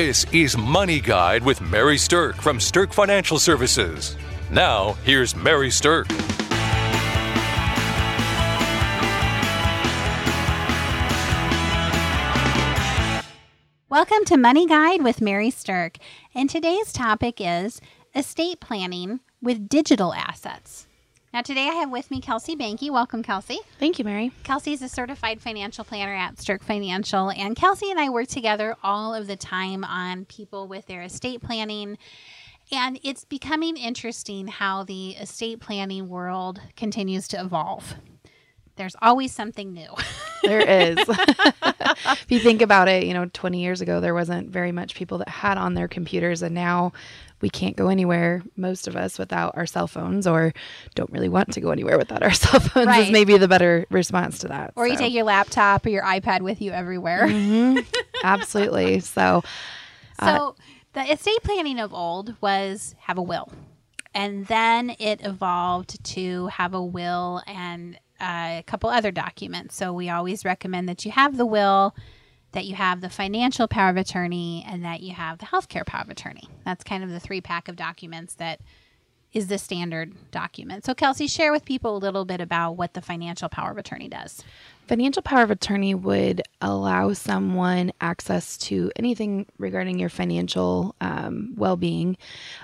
This is Money Guide with Mary Sterk from Sterk Financial Services. Now, here's Mary Sterk. Welcome to Money Guide with Mary Sterk. And today's topic is estate planning with digital assets. Now, today I have with me Kelsey Banky. Welcome, Kelsey. Thank you, Mary. Kelsey is a certified financial planner at Sterk Financial, and Kelsey and I work together all of the time on people with their estate planning. And it's becoming interesting how the estate planning world continues to evolve. There's always something new. There is. if you think about it, you know, 20 years ago, there wasn't very much people that had on their computers, and now we can't go anywhere, most of us, without our cell phones, or don't really want to go anywhere without our cell phones, Right. is maybe the better response to that. or you take your laptop or your iPad with you everywhere. absolutely. So, So the estate planning of old was have a will. And then it evolved to have a will and uh, a couple other documents. So we always recommend that you have the will, that you have the financial power of attorney, and that you have the healthcare power of attorney. That's kind of the three pack of documents that is the standard document. So Kelsey, share with people a little bit about what the financial power of attorney does. Financial power of attorney would allow someone access to anything regarding your financial um, well being.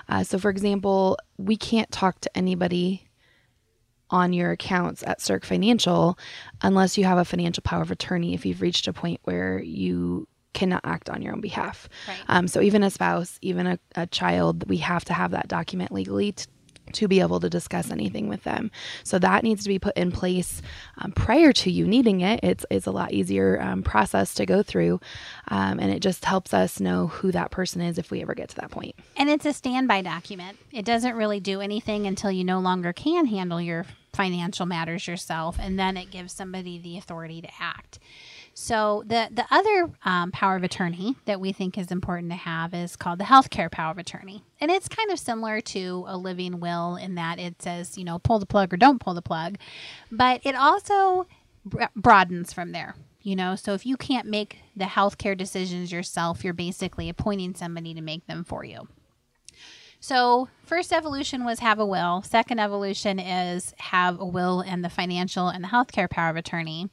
Uh, so, for example, we can't talk to anybody on your accounts at Sterk Financial unless you have a financial power of attorney if you've reached a point where you cannot act on your own behalf. Right. Um, so, even a spouse, even a, a child, we have to have that document legally. T- to be able to discuss anything with them. So that needs to be put in place um, prior to you needing it. It's, it's a lot easier um, process to go through. Um, and it just helps us know who that person is if we ever get to that point. And it's a standby document. It doesn't really do anything until you no longer can handle your financial matters yourself, and then it gives somebody the authority to act. So the the other um, power of attorney that we think is important to have is called the healthcare power of attorney, and it's kind of similar to a living will in that it says you know pull the plug or don't pull the plug, but it also broadens from there. You know, so if you can't make the healthcare decisions yourself, you're basically appointing somebody to make them for you. So, first evolution was have a will. Second evolution is have a will and the financial and the healthcare power of attorney.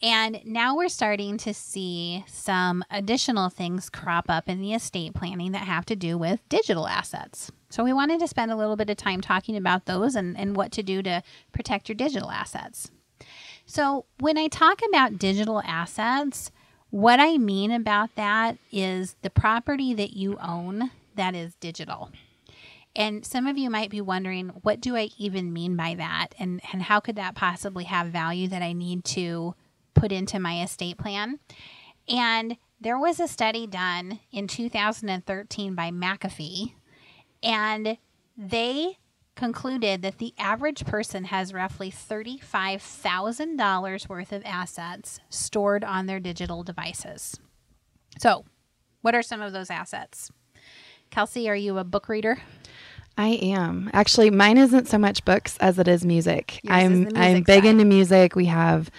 And now we're starting to see some additional things crop up in the estate planning that have to do with digital assets. So, we wanted to spend a little bit of time talking about those and, and what to do to protect your digital assets. So, when I talk about digital assets, what I mean about that is the property that you own that is digital. And some of you might be wondering, what do I even mean by that? And, and how could that possibly have value that I need to put into my estate plan? And there was a study done in 2013 by McAfee, and they concluded that the average person has roughly $35,000 worth of assets stored on their digital devices. So, what are some of those assets? Kelsey, are you a book reader? I am. Actually, mine isn't so much books as it is music. Yours I'm the I'm big side. into music. We have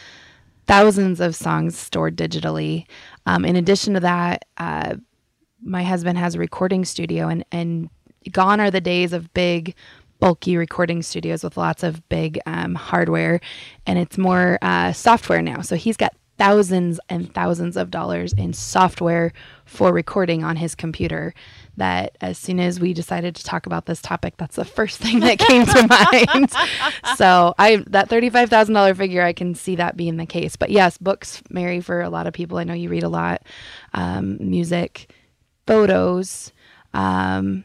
thousands of songs stored digitally. Um, in addition to that, uh, my husband has a recording studio, and and gone are the days of big, bulky recording studios with lots of big um, hardware, and it's more uh, software now. So he's got thousands and thousands of dollars in software for recording on his computer that as soon as we decided to talk about this topic that's the first thing that came to mind. So i that $35000 figure i can see that being the case. But yes books mary for a lot of people. I know you read a lot um, music photos um,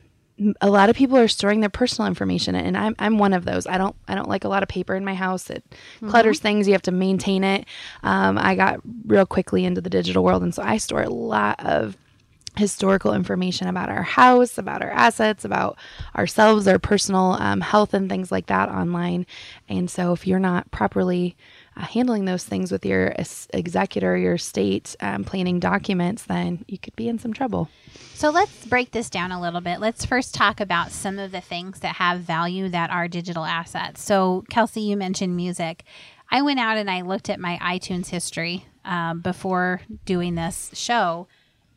a lot of people are storing their personal information and I'm, I'm one of those. I don't i don't like a lot of paper in my house. It clutters things. You have to maintain it. Um, i got real quickly into the digital world and so i store a lot of historical information about our house, about our assets, about ourselves, our personal um, health, and things like that online. And so, if you're not properly uh, handling those things with your executor, your state um, planning documents, then you could be in some trouble. So let's break this down a little bit. Let's first talk about some of the things that have value that are digital assets. So, Kelsey, you mentioned music. I went out and I looked at my iTunes history um, before doing this show,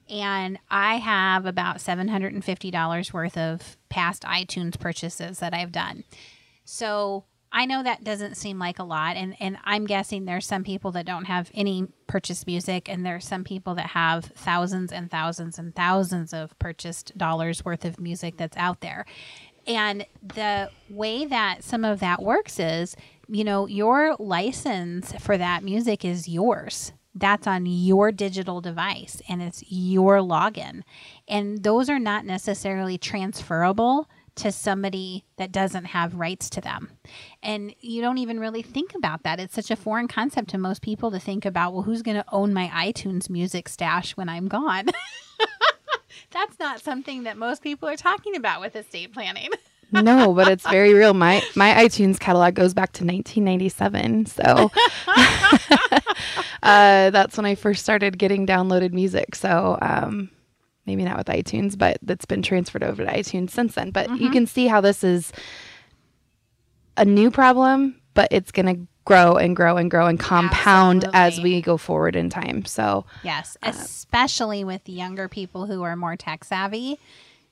And I have about $750 worth of past iTunes purchases that I've done. So I know that doesn't seem like a lot, and, and I'm guessing there's some people that don't have any purchased music, and there's some people that have thousands and thousands and thousands of purchased dollars worth of music that's out there. And the way that some of that works is, you know, your license for that music is yours. That's on your digital device and it's your login. And those are not necessarily transferable to somebody that doesn't have rights to them. And you don't even really think about that. It's such a foreign concept to most people to think about, well, who's going to own my iTunes music stash when I'm gone? That's not something that most people are talking about with estate planning. no, but it's very real. My my iTunes catalog goes back to 1997, so uh, that's when I first started getting downloaded music. So um, maybe not with iTunes, but that's been transferred over to iTunes since then. But mm-hmm. you can see how this is a new problem, but it's going to grow and grow and grow and compound Absolutely. as we go forward in time. So, yes, uh, especially with younger people who are more tech savvy,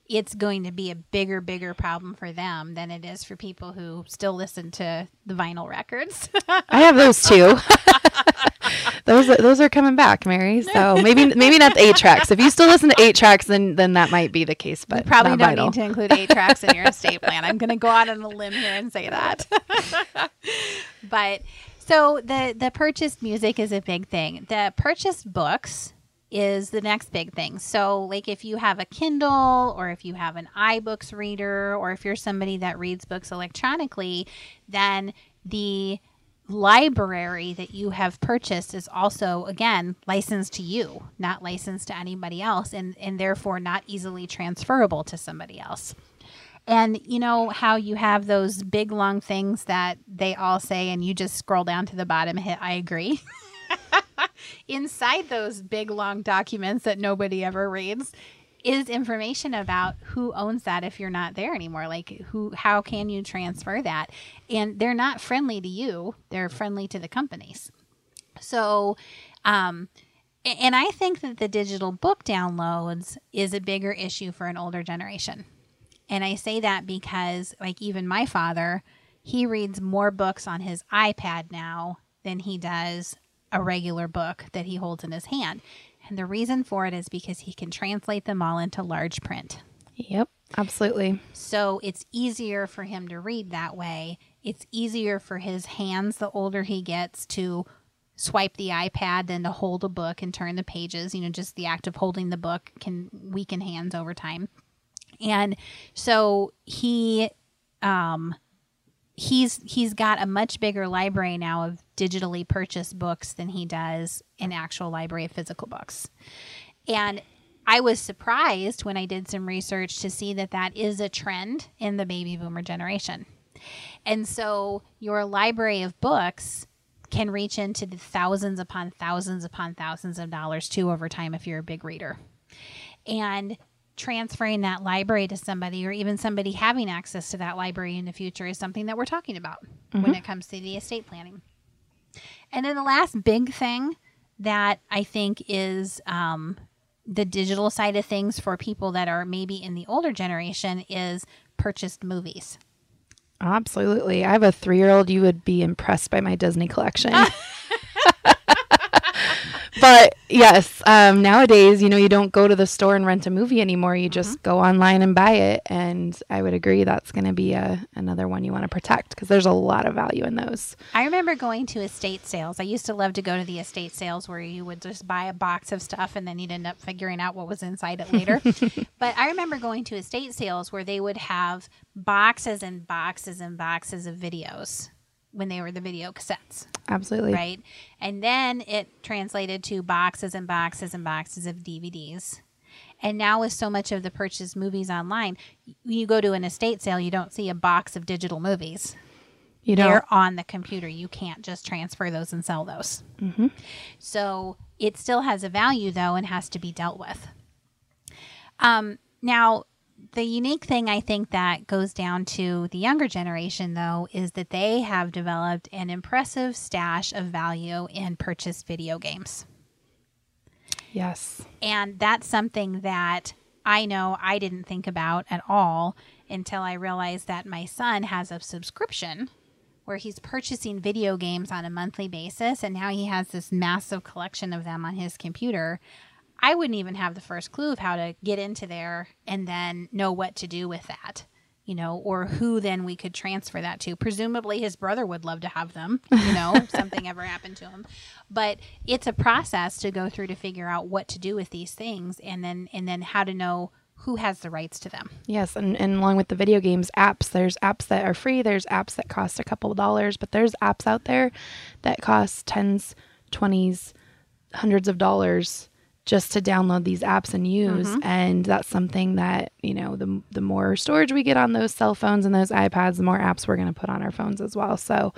it's going to be a bigger, bigger problem for them than it is for people who still listen to the vinyl records. I have those too. those are, those are coming back, Mary. So maybe maybe not the eight tracks. If you still listen to eight tracks, then then that might be the case. But you probably don't vinyl. need to include eight tracks in your estate plan. I'm going to go out on a limb here and say that. but so the the purchased music is a big thing. The purchased books is the next big thing. So, like if you have a Kindle or if you have an iBooks reader or if you're somebody that reads books electronically, then the library that you have purchased is also again licensed to you, not licensed to anybody else and and therefore not easily transferable to somebody else. And you know how you have those big long things that they all say and you just scroll down to the bottom hit I agree. Inside those big long documents that nobody ever reads is information about who owns that if you're not there anymore like who how can you transfer that? And they're not friendly to you they're friendly to the companies. So um and i think that the digital book downloads is a bigger issue for an older generation. And i say that because like even my father he reads more books on his ipad now than he does a regular book that he holds in his hand. And the reason for it is because he can translate them all into large print. Yep, absolutely. So it's easier for him to read that way. It's easier for his hands the older he gets to swipe the iPad than to hold a book and turn the pages. You know, just the act of holding the book can weaken hands over time. And so he um he's he's got a much bigger library now of digitally purchased books than he does an actual library of physical books. And I was surprised when I did some research to see that that is a trend in the baby boomer generation. And so your library of books can reach into the thousands upon thousands upon thousands of dollars too over time if you're a big reader. And transferring that library to somebody or even somebody having access to that library in the future is something that we're talking about mm-hmm. when it comes to the estate planning. And then the last big thing that I think is um, the digital side of things for people that are maybe in the older generation is purchased movies. Absolutely. I have a three year old. You would be impressed by my Disney collection. but yes, um, nowadays, you know, you don't go to the store and rent a movie anymore. You just mm-hmm. go online and buy it. And I would agree that's going to be a, another one you want to protect because there's a lot of value in those. I remember going to estate sales. I used to love to go to the estate sales where you would just buy a box of stuff and then you'd end up figuring out what was inside it later. but I remember going to estate sales where they would have boxes and boxes and boxes of videos when they were the video cassettes. Absolutely. Right. And then it translated to boxes and boxes and boxes of DVDs. And now, with so much of the purchased movies online, you go to an estate sale, you don't see a box of digital movies. You don't. They're on the computer. You can't just transfer those and sell those. Mm-hmm. So it still has a value, though, and has to be dealt with. Um, now, the unique thing I think that goes down to the younger generation, though, is that they have developed an impressive stash of value in purchased video games. Yes. And that's something that I know I didn't think about at all until I realized that my son has a subscription where he's purchasing video games on a monthly basis and now he has this massive collection of them on his computer. I wouldn't even have the first clue of how to get into there and then know what to do with that, you know, or who then we could transfer that to. Presumably his brother would love to have them, you know, if something ever happened to him. But it's a process to go through to figure out what to do with these things and then and then how to know who has the rights to them. Yes, and, and along with the video games, apps, there's apps that are free, there's apps that cost a couple of dollars, but there's apps out there that cost tens, twenties, hundreds of dollars just to download these apps and use. Mm-hmm. And that's something that, you know, the, the more storage we get on those cell phones and those iPads, the more apps we're going to put on our phones as well. So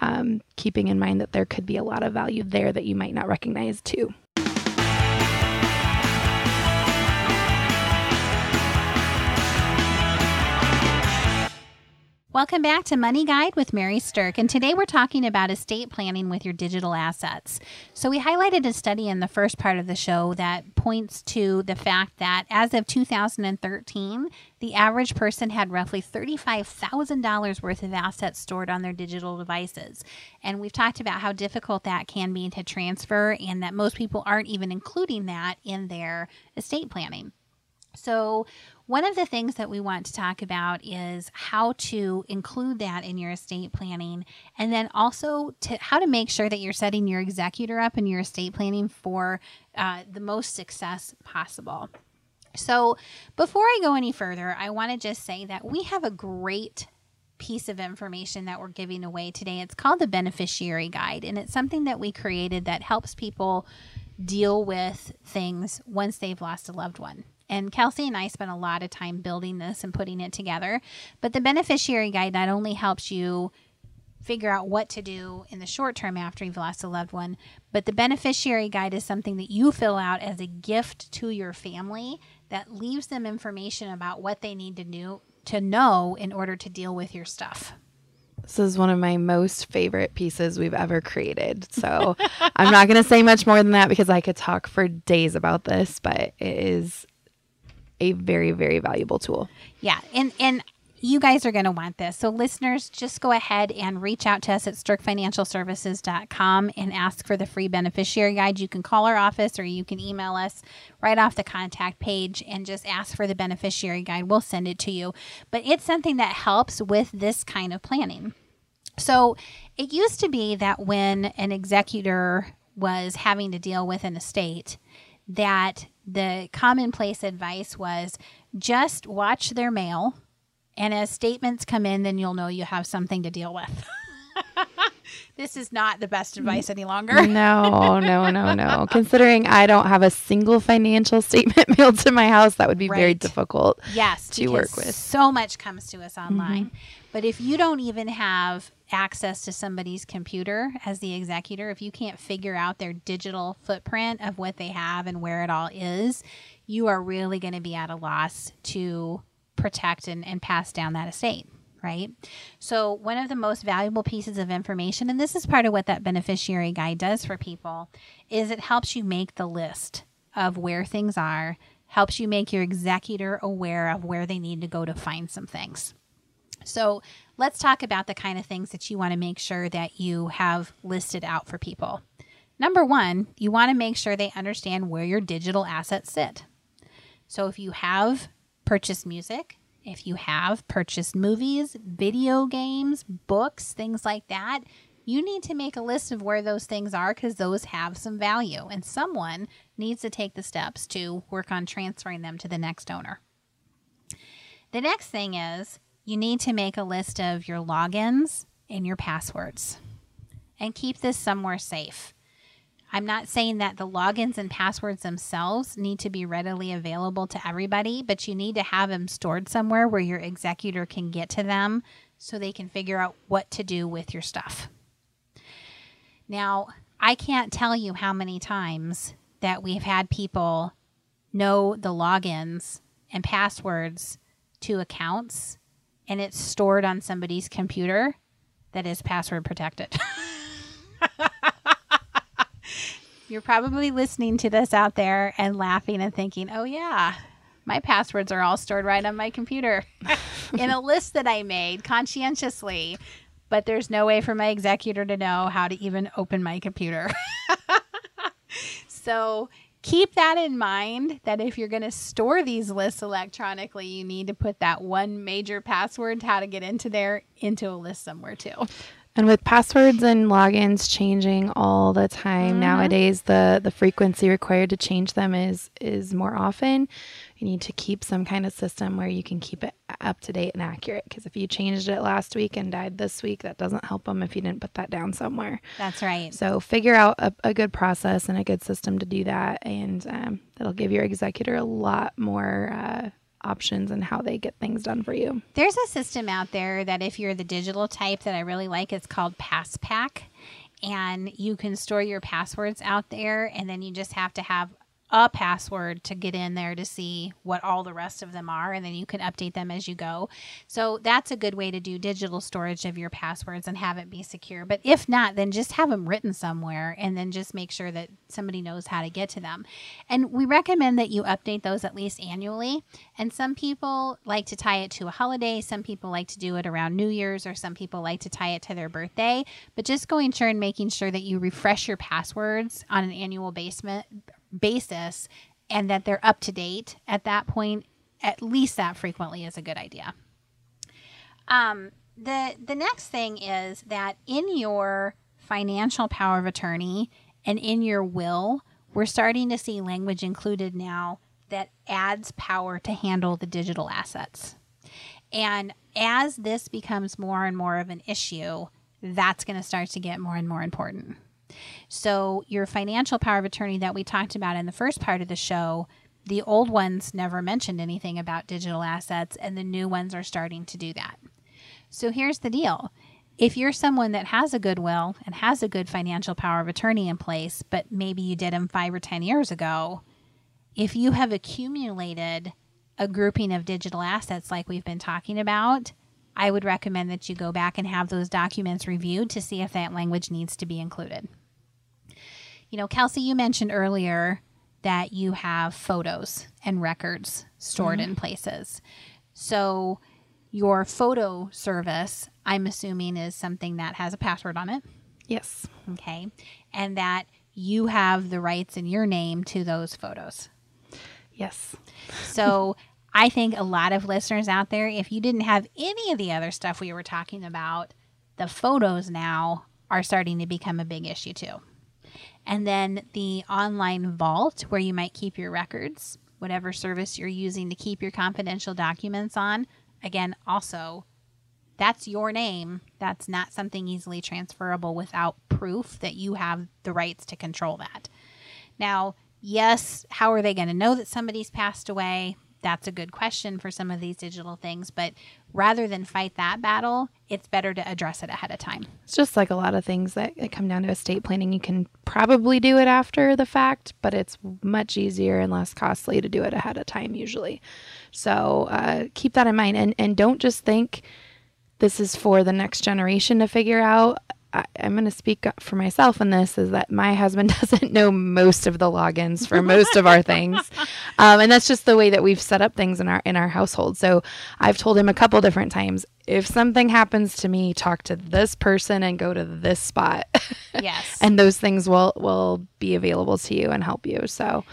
um, keeping in mind that there could be a lot of value there that you might not recognize too. Welcome back to Money Guide with Mary Sterk, and today we're talking about estate planning with your digital assets. So, we highlighted a study in the first part of the show that points to the fact that as of 2013, the average person had roughly $35,000 worth of assets stored on their digital devices. And we've talked about how difficult that can be to transfer, and that most people aren't even including that in their estate planning. So, one of the things that we want to talk about is how to include that in your estate planning and then also to how to make sure that you're setting your executor up in your estate planning for uh, the most success possible. So, before I go any further, I want to just say that we have a great piece of information that we're giving away today. It's called the Beneficiary Guide, and it's something that we created that helps people deal with things once they've lost a loved one. And Kelsey and I spent a lot of time building this and putting it together. But the beneficiary guide not only helps you figure out what to do in the short term after you've lost a loved one, but the beneficiary guide is something that you fill out as a gift to your family that leaves them information about what they need to do to know in order to deal with your stuff. This is one of my most favorite pieces we've ever created. So I'm not going to say much more than that because I could talk for days about this, but it is a very, very valuable tool. Yeah. And, and, you guys are going to want this. So, listeners, just go ahead and reach out to us at sterkfinancialservices.com and ask for the free beneficiary guide. You can call our office or you can email us right off the contact page and just ask for the beneficiary guide. We'll send it to you. But it's something that helps with this kind of planning. So, it used to be that when an executor was having to deal with an estate, that the commonplace advice was just watch their mail and as statements come in then you'll know you have something to deal with. This is not the best advice any longer. No no no no. Considering i don't have a single financial statement mailed to my house that would be right. very difficult yes to work with. so much comes to us online. Mm-hmm. but if you don't even have access to somebody's computer as the executor, if you can't figure out their digital footprint of what they have and where it all is, you are really going to be at a loss to protect and, and pass down that estate right? So, one of the most valuable pieces of information, and this is part of what that beneficiary guide does for people, is it helps you make the list of where things are, helps you make your executor aware of where they need to go to find some things. So, let's talk about the kind of things that you want to make sure that you have listed out for people. Number one, you want to make sure they understand where your digital assets sit. So if you have purchased music, if you have purchased movies, video games, books, things like that, you need to make a list of where those things are because those have some value and someone needs to take the steps to work on transferring them to the next owner. The next thing is you need to make a list of your logins and your passwords and keep this somewhere safe. I'm not saying that the logins and passwords themselves need to be readily available to everybody, but you need to have them stored somewhere where your executor can get to them so they can figure out what to do with your stuff. Now, I can't tell you how many times that we've had people know the logins and passwords to accounts and it's stored on somebody's computer that is password protected. You're probably listening to this out there and laughing and thinking, oh, yeah, my passwords are all stored right on my computer in a list that I made conscientiously. But there's no way for my executor to know how to even open my computer. so keep that in mind that if you're going to store these lists electronically, you need to put that one major password, how to get into there, into a list somewhere too. And with passwords and logins changing all the time mm-hmm. nowadays, the the frequency required to change them is is more often. You need to keep some kind of system where you can keep it up to date and accurate. Because if you changed it last week and died this week, that doesn't help them if you didn't put that down somewhere. That's right. So figure out a, a good process and a good system to do that, and um, that'll give your executor a lot more. Uh, options and how they get things done for you. There's a system out there that if you're the digital type that I really like, it's called PassPack. And you can store your passwords out there, and then you just have to have a password to get in there to see what all the rest of them are, and then you can update them as you go. So that's a good way to do digital storage of your passwords and have it be secure. But if not, then just have them written somewhere and then just make sure that somebody knows how to get to them. And we recommend that you update those at least annually. And some people like to tie it to a holiday, some people like to do it around New Year's, or some people like to tie it to their birthday. But just going through and making sure that you refresh your passwords on an annual basement basis and that they're up to date at that point, at least that frequently is a good idea. Um, the the next thing is that in your financial power of attorney and in your will, we're starting to see language included now that adds power to handle the digital assets. And as this becomes more and more of an issue, that's going to start to get more and more important. So, your financial power of attorney that we talked about in the first part of the show, the old ones never mentioned anything about digital assets, and the new ones are starting to do that. So, here's the deal if you're someone that has a good will and has a good financial power of attorney in place, but maybe you did them five or 10 years ago, if you have accumulated a grouping of digital assets like we've been talking about, I would recommend that you go back and have those documents reviewed to see if that language needs to be included. You know, Kelsey, you mentioned earlier that you have photos and records stored mm-hmm. in places. So, your photo service, I'm assuming, is something that has a password on it. Yes. Okay. And that you have the rights in your name to those photos. Yes. So, I think a lot of listeners out there, if you didn't have any of the other stuff we were talking about, the photos now are starting to become a big issue too. And then the online vault where you might keep your records, whatever service you're using to keep your confidential documents on, again, also that's your name. That's not something easily transferable without proof that you have the rights to control that. Now, yes, how are they going to know that somebody's passed away? That's a good question for some of these digital things. But rather than fight that battle, it's better to address it ahead of time. It's just like a lot of things that, come down to estate planning. You can probably do it after the fact, but it's much easier and less costly to do it ahead of time usually. So uh, keep that in mind and, and don't just think this is for the next generation to figure out. I, am going to speak for myself in this is that my husband doesn't know most of the logins for most of our things, um, and that's just the way that we've set up things in our in our household. So I've told him a couple different times if something happens to me, talk to this person and go to this spot. Yes, and those things will will be available to you and help you. So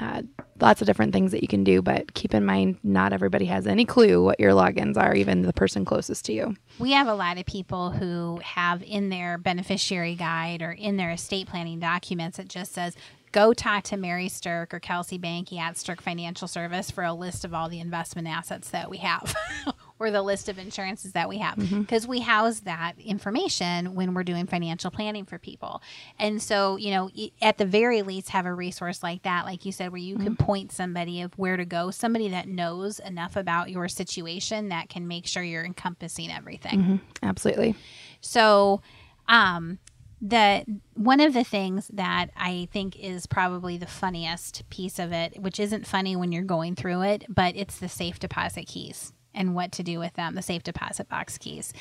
uh, lots of different things that you can do, but keep in mind, not everybody has any clue what your logins are, even the person closest to you. We have a lot of people who have in their beneficiary guide or in their estate planning documents, it just says, go talk to Mary Sterk or Kelsey Banky at Sterk Financial Service for a list of all the investment assets that we have or the list of insurances that we have because mm-hmm. we house that information when we're doing financial planning for people. And so, you know, at the very least, have a resource like that, like you said, where you mm-hmm. can point somebody of where to go, somebody that knows enough about your situation that can make sure you're encompassing everything. Mm-hmm. Absolutely. So, um, the one of the things that I think is probably the funniest piece of it, which isn't funny when you're going through it, but it's the safe deposit keys and what to do with them, the safe deposit box keys.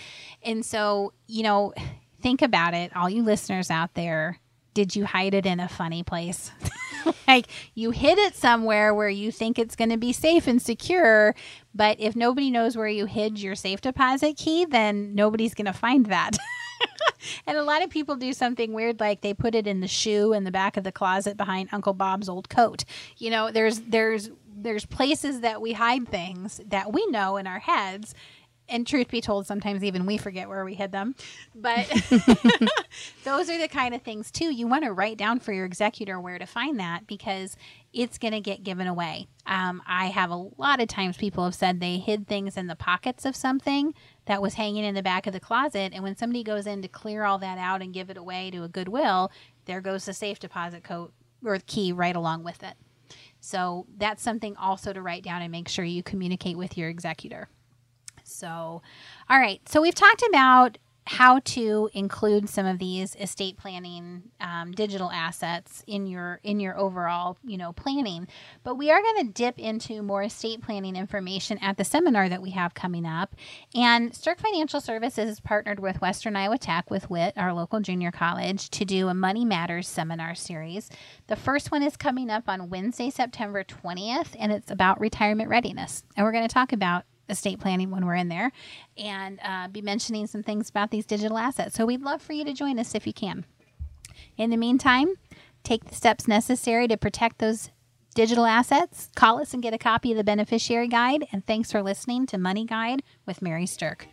And so, you know, think about it, all you listeners out there. did you hide it in a funny place? like you hid it somewhere where you think it's going to be safe and secure, but if nobody knows where you hid your safe deposit key, then nobody's going to find that. and a lot of people do something weird like they put it in the shoe in the back of the closet behind Uncle Bob's old coat. You know, there's there's there's places that we hide things that we know in our heads and truth be told, sometimes even we forget where we hid them. But those are the kind of things too. You want to write down for your executor where to find that because it's going to get given away. Um, I have a lot of times people have said they hid things in the pockets of something that was hanging in the back of the closet, and when somebody goes in to clear all that out and give it away to a Goodwill, there goes the safe deposit code or key right along with it. So that's something also to write down and make sure you communicate with your executor. So, all right. So we've talked about how to include some of these estate planning um, digital assets in your in your overall you know planning. But we are going to dip into more estate planning information at the seminar that we have coming up. And Sterk Financial Services has partnered with Western Iowa Tech with WIT our local junior college to do a Money Matters seminar series. The first one is coming up on Wednesday September 20th and it's about retirement readiness. And we're going to talk about estate planning when we're in there and uh, be mentioning some things about these digital assets. So we'd love for you to join us if you can. In the meantime, take the steps necessary to protect those digital assets. Call us and get a copy of the beneficiary guide. And thanks for listening to Money Guide with Mary Sterk.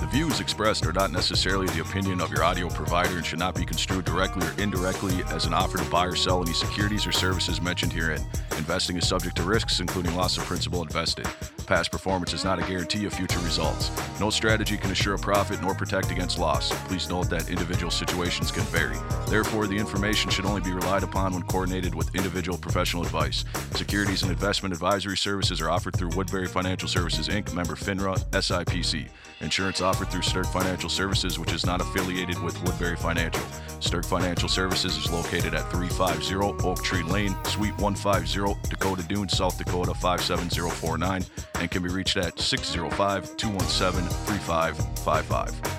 The views expressed are not necessarily the opinion of your audio provider and should not be construed directly or indirectly as an offer to buy or sell any securities or services mentioned herein. Investing is subject to risks, including loss of principal invested. Past performance is not a guarantee of future results. No strategy can assure a profit nor protect against loss. Please note that individual situations can vary. Therefore, the information should only be relied upon when coordinated with individual professional advice. Securities and investment advisory services are offered through Woodbury Financial Services Inc., member FINRA, SIPC. Insurance offered through Sterk Financial Services, which is not affiliated with Woodbury Financial. Sterk Financial Services is located at 350 Oak Tree Lane, Suite 150, Dakota Dunes, South Dakota 57049, and can be reached at 605 217 3555.